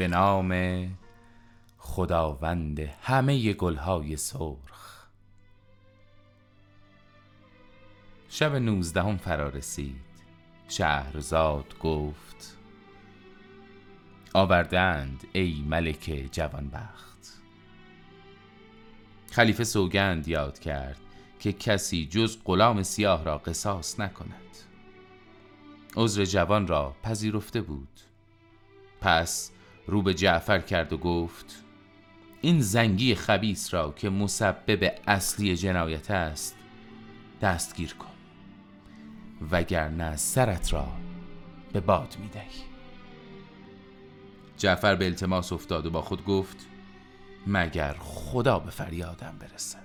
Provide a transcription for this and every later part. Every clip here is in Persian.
به نام خداوند همه گلهای سرخ. شب نوزدهم فرا رسید. شهرزاد گفت آوردند ای ملک جوانبخت. خلیفه سوگند یاد کرد که کسی جز غلام سیاه را قصاص نکند. عذر جوان را پذیرفته بود. پس رو به جعفر کرد و گفت این زنگی خبیس را که مسبب اصلی جنایت است دستگیر کن وگرنه سرت را به باد می‌دهی جعفر به التماس افتاد و با خود گفت مگر خدا به فریادم برسد؟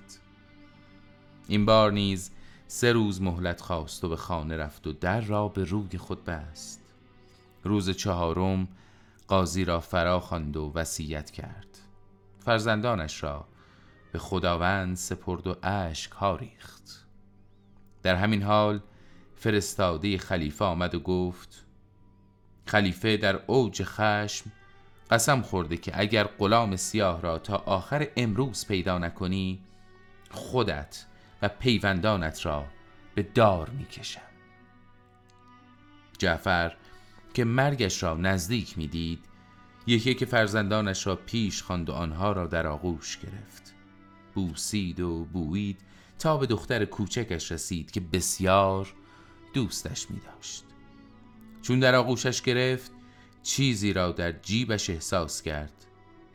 این بار نیز سه روز مهلت خواست و به خانه رفت و در را به روی خود بست. روز چهارم قاضی را فرا خواند و وصیت کرد. فرزندانش را به خداوند سپرد و اشک ها ریخت. در همین حال فرستاده خلیفه آمد و گفت خلیفه در اوج خشم قسم خورده که اگر غلام سیاه را تا آخر امروز پیدا نکنی خودت و پیوندانت را به دار می‌کشم. جعفر که مرگش را نزدیک می‌دید یکی که فرزندانش را پیش خواند و آنها را در آغوش گرفت. بوسید و بویید تا به دختر کوچکش رسید که بسیار دوستش می داشت چون در آغوشش گرفت چیزی را در جیبش احساس کرد.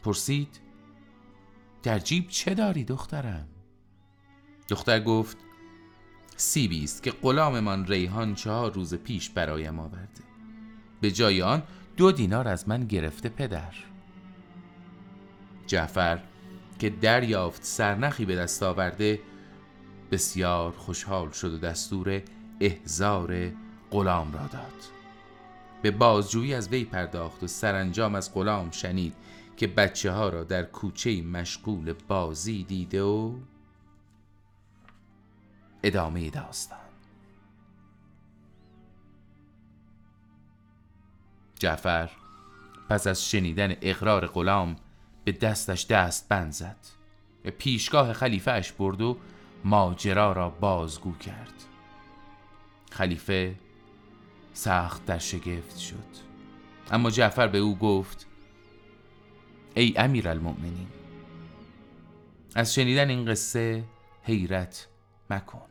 پرسید در جیب چه داری دخترم؟ دختر گفت سیبی است که غلاممان ریحان چهار روز پیش برایم آورده. به جای آن دو دینار از من گرفته پدر. جعفر که دریافت سرنخی به دست آورده بسیار خوشحال شد و دستور احزار غلام را داد. به بازجویی از وی پرداخت و سرانجام از غلام شنید که بچه ها را در کوچه مشغول بازی دیده و ادامه داستان. جعفر. پس از شنیدن اقرار غلام به دستش دست بند زد. به پیشگاه خلیفه اش برد و ماجرا را بازگو کرد. خلیفه سخت در شگفت شد. اما جعفر به او گفت ای امیر المؤمنین از شنیدن این قصه حیرت مکن.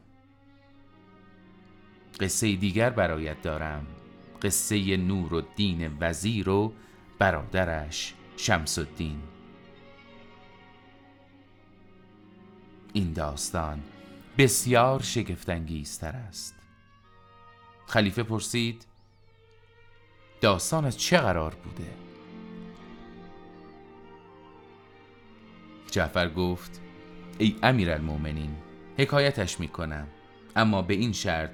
قصه دیگر برایت دارم. قصه نور و دین وزیر و برادرش شمس الدین این داستان بسیار شگفتانگیزتر است. خلیفه پرسید داستان از چه قرار بوده؟ جعفر گفت ای امیر المومنین حکایتش می‌کنم اما به این شرط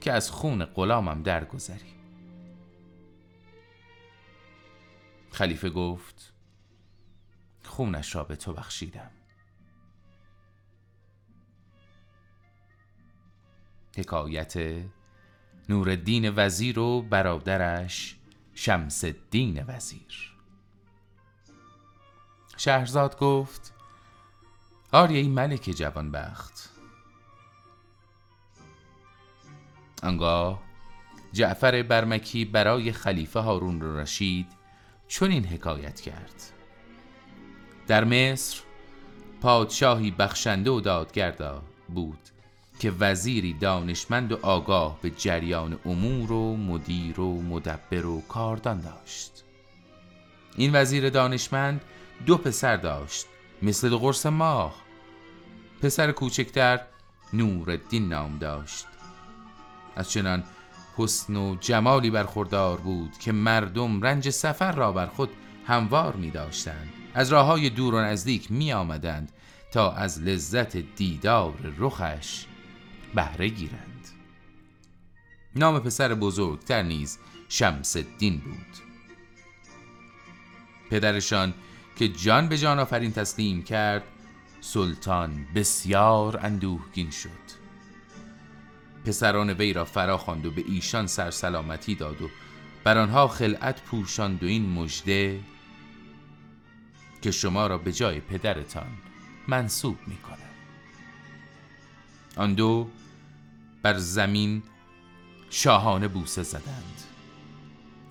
که از خون غلامم درگذری. خلیفه گفت خونش را به تو بخشیدم. حکایت نورالدین وزیر و برادرش شمس الدین وزیر. شهرزاد گفت آری ای ملک جوانبخت. انگاه جعفر برمکی برای خلیفه هارون رشید چون این حکایت کرد. در مصر پادشاهی بخشنده و دادگردا بود که وزیری دانشمند و آگاه به جریان امور و مدیر و مدبر و کاردان داشت. این وزیر دانشمند دو پسر داشت مثل دو قرص ماه. پسر کوچکتر نورالدین نام داشت. از چنان حسن و جمالی برخوردار بود که مردم رنج سفر را بر خود هموار می داشتند. از راه های دور و نزدیک می آمدند تا از لذت دیدار رخش بهره گیرند. نام پسر بزرگتر نیز شمس الدین بود. پدرشان که جان به جان آفرین تسلیم کرد سلطان بسیار اندوهگین شد. پسران وی را فرا خواند و به ایشان سرسلامتی داد و بر آنها خلعت پوشاند و این مژده که شما را به جای پدرتان منصوب می آن دو بر زمین شاهانه بوسه زدند.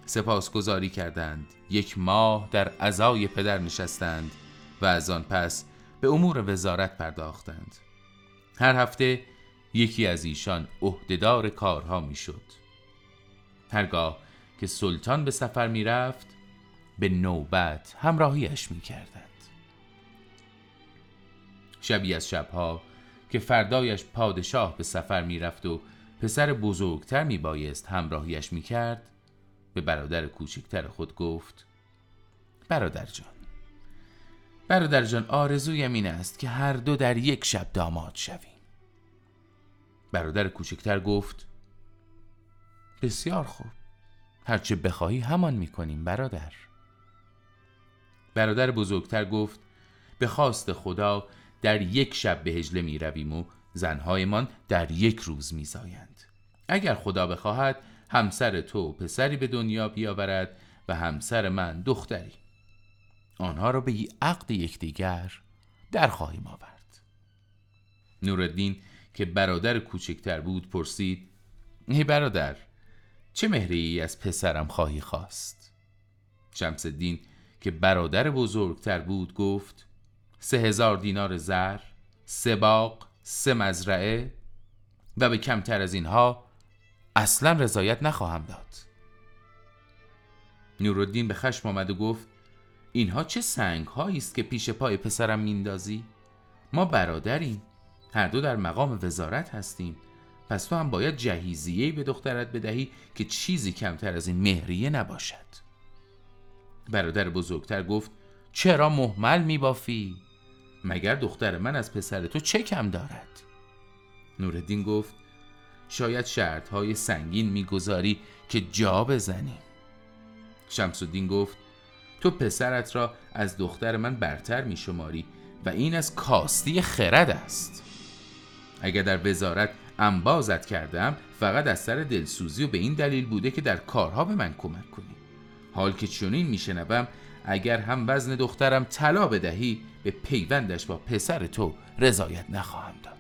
سپاسگزاری کردند. یک ماه در ازای پدر نشستند و از آن پس به امور وزارت پرداختند. هر هفته یکی از ایشان عهدهدار کارها می‌شد. هرگاه که سلطان به سفر می‌رفت به نوبت همراهیش می‌کردند. شبی از شبها که فردایش پادشاه به سفر می‌رفت و پسر بزرگتر میبایست همراهیش می‌کرد به برادر کوچکتر خود گفت برادر جان برادر جان آرزویم این است که هر دو در یک شب داماد شویم. برادر کوچکتر گفت بسیار خوب. هرچه بخواهی همان می‌کنیم برادر. برادر بزرگتر گفت به خواست خدا در یک شب به هجله می رویم و زنهایمان در یک روز می زایند. اگر خدا بخواهد همسر تو پسری به دنیا بیاورد و همسر من دختری. آنها را به عقد یکدیگر در خواهیم آورد. نورالدین که برادر کوچکتر بود پرسید ای برادر چه مهری از پسرم خواهی خواست؟ شمس الدین که برادر بزرگتر بود گفت سه هزار دینار زر سه باغ سه مزرعه و به کمتر از اینها اصلا رضایت نخواهم داد. نورالدین به خشم آمد و گفت اینها چه سنگ است که پیش پای پسرم میندازی؟ ما برادریم. هر دو در مقام وزارت هستیم پس تو هم باید جهیزیه به دخترت بدهی که چیزی کمتر از این مهریه نباشد برادر بزرگتر گفت چرا محمل میبافی؟ مگر دختر من از پسر تو چه کم دارد؟ نورالدین گفت شاید شرط های سنگین می‌گذاری که جا بزنی شمس الدین گفت تو پسرت را از دختر من برتر می شماری و این از کاستی خرد است اگر در وزارت انبازت کردم فقط از سر دلسوزی و به این دلیل بوده که در کارها به من کمک کنی. حال که چنین میشنوم اگر هم وزن دخترم طلا بدهی به پیوندش با پسر تو رضایت نخواهم داد.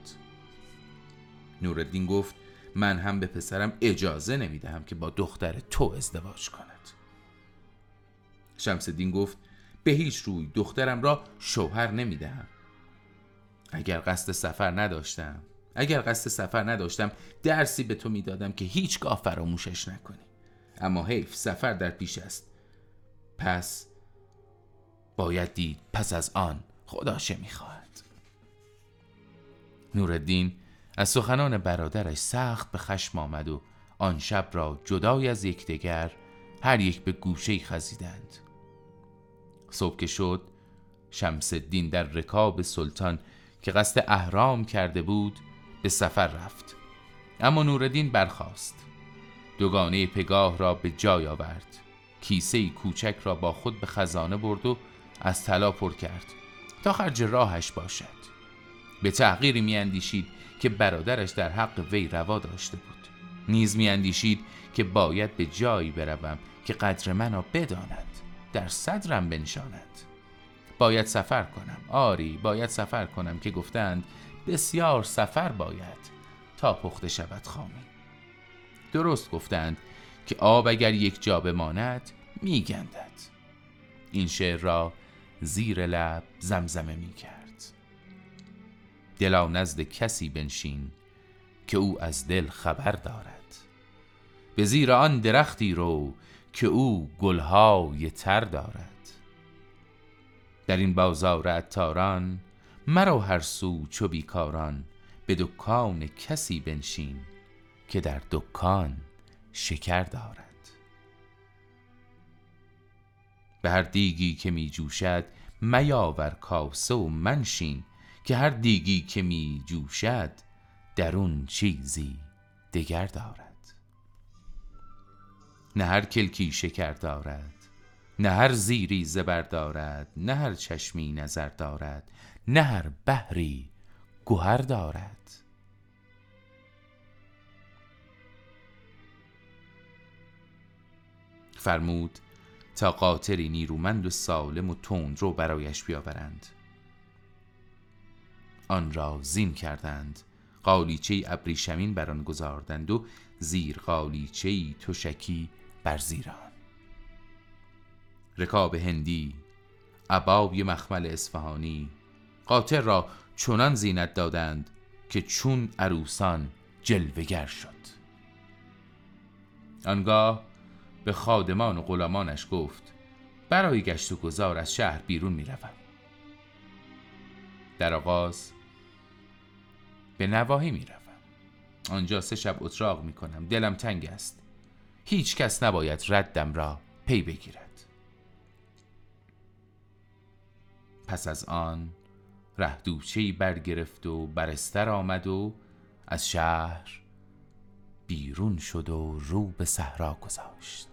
نورالدین گفت من هم به پسرم اجازه نمی‌دهم که با دختر تو ازدواج کند. شمس الدین گفت به هیچ روی دخترم را شوهر نمی‌دهم. اگر قصد سفر نداشتم اگر قصد سفر نداشتم درسی به تو می‌دادم که هیچگاه فراموشش نکنی. اما حیف سفر در پیش است. پس باید دید پس از آن خدا چه می‌خواهد. نورالدین از سخنان برادرش سخت به خشم آمد و آن شب را جدای از یکدیگر هر یک به گوشه خزیدند. صبح که شد شمس الدین در رکاب سلطان که قصد اهرام کرده بود به سفر رفت. اما نوردین برخاست. دوگانه پگاه را به جای آورد. کیسه کوچک را با خود به خزانه برد و از طلا پر کرد تا خرج راهش باشد. به تحقیری میاندیشید که برادرش در حق وی روا داشته بود. نیز میاندیشید که باید به جایی بروم که قدر منو بداند در صدرم بنشاند. باید سفر کنم. آری باید سفر کنم که گفتند بسیار سفر باید تا پخته شود خامی. درست گفتند که آب اگر یک جا بماند میگندد. این شعر را زیر لب زمزمه می کرد دلا نزد کسی بنشین که او از دل خبر دارد. به زیر آن درختی رو که او گلهای تر دارد. در این بازار عطاران مرو هر سو چو بیکاران به دکان کسی بنشین که در دکان شکر دارد. به هر دیگی که می جوشد میاور کاسه و منشین که هر دیگی که می جوشد درون چیزی دگر دارد. نه هر کلکی شکر دارد نه هر زیری زبر دارد نه هر چشمی نظر دارد نه هر بحری گوهر دارد. فرمود تا قاطری نیرومند و سالم و تند رو برایش بیاورند. آن را زین کردند قالیچه ابریشمین بر آن گذاردند و زیر قالیچه تشکی بر زیران رکاب هندی عبای مخمل اصفهانی. قاطر را چنان زینت دادند که چون عروسان جلوگر شد. آنگاه به خادمان و غلامانش گفت برای گشت و گذار از شهر بیرون می روم. در آغاز به نواهی می روم. آنجا سه شب اتراق می کنم دلم تنگ است. هیچ کس نباید ردم را پی بگیرد. پس از آن رهدوچهی برگرفت و برستر آمد و از شهر بیرون شد و رو به صحرا گذاشت.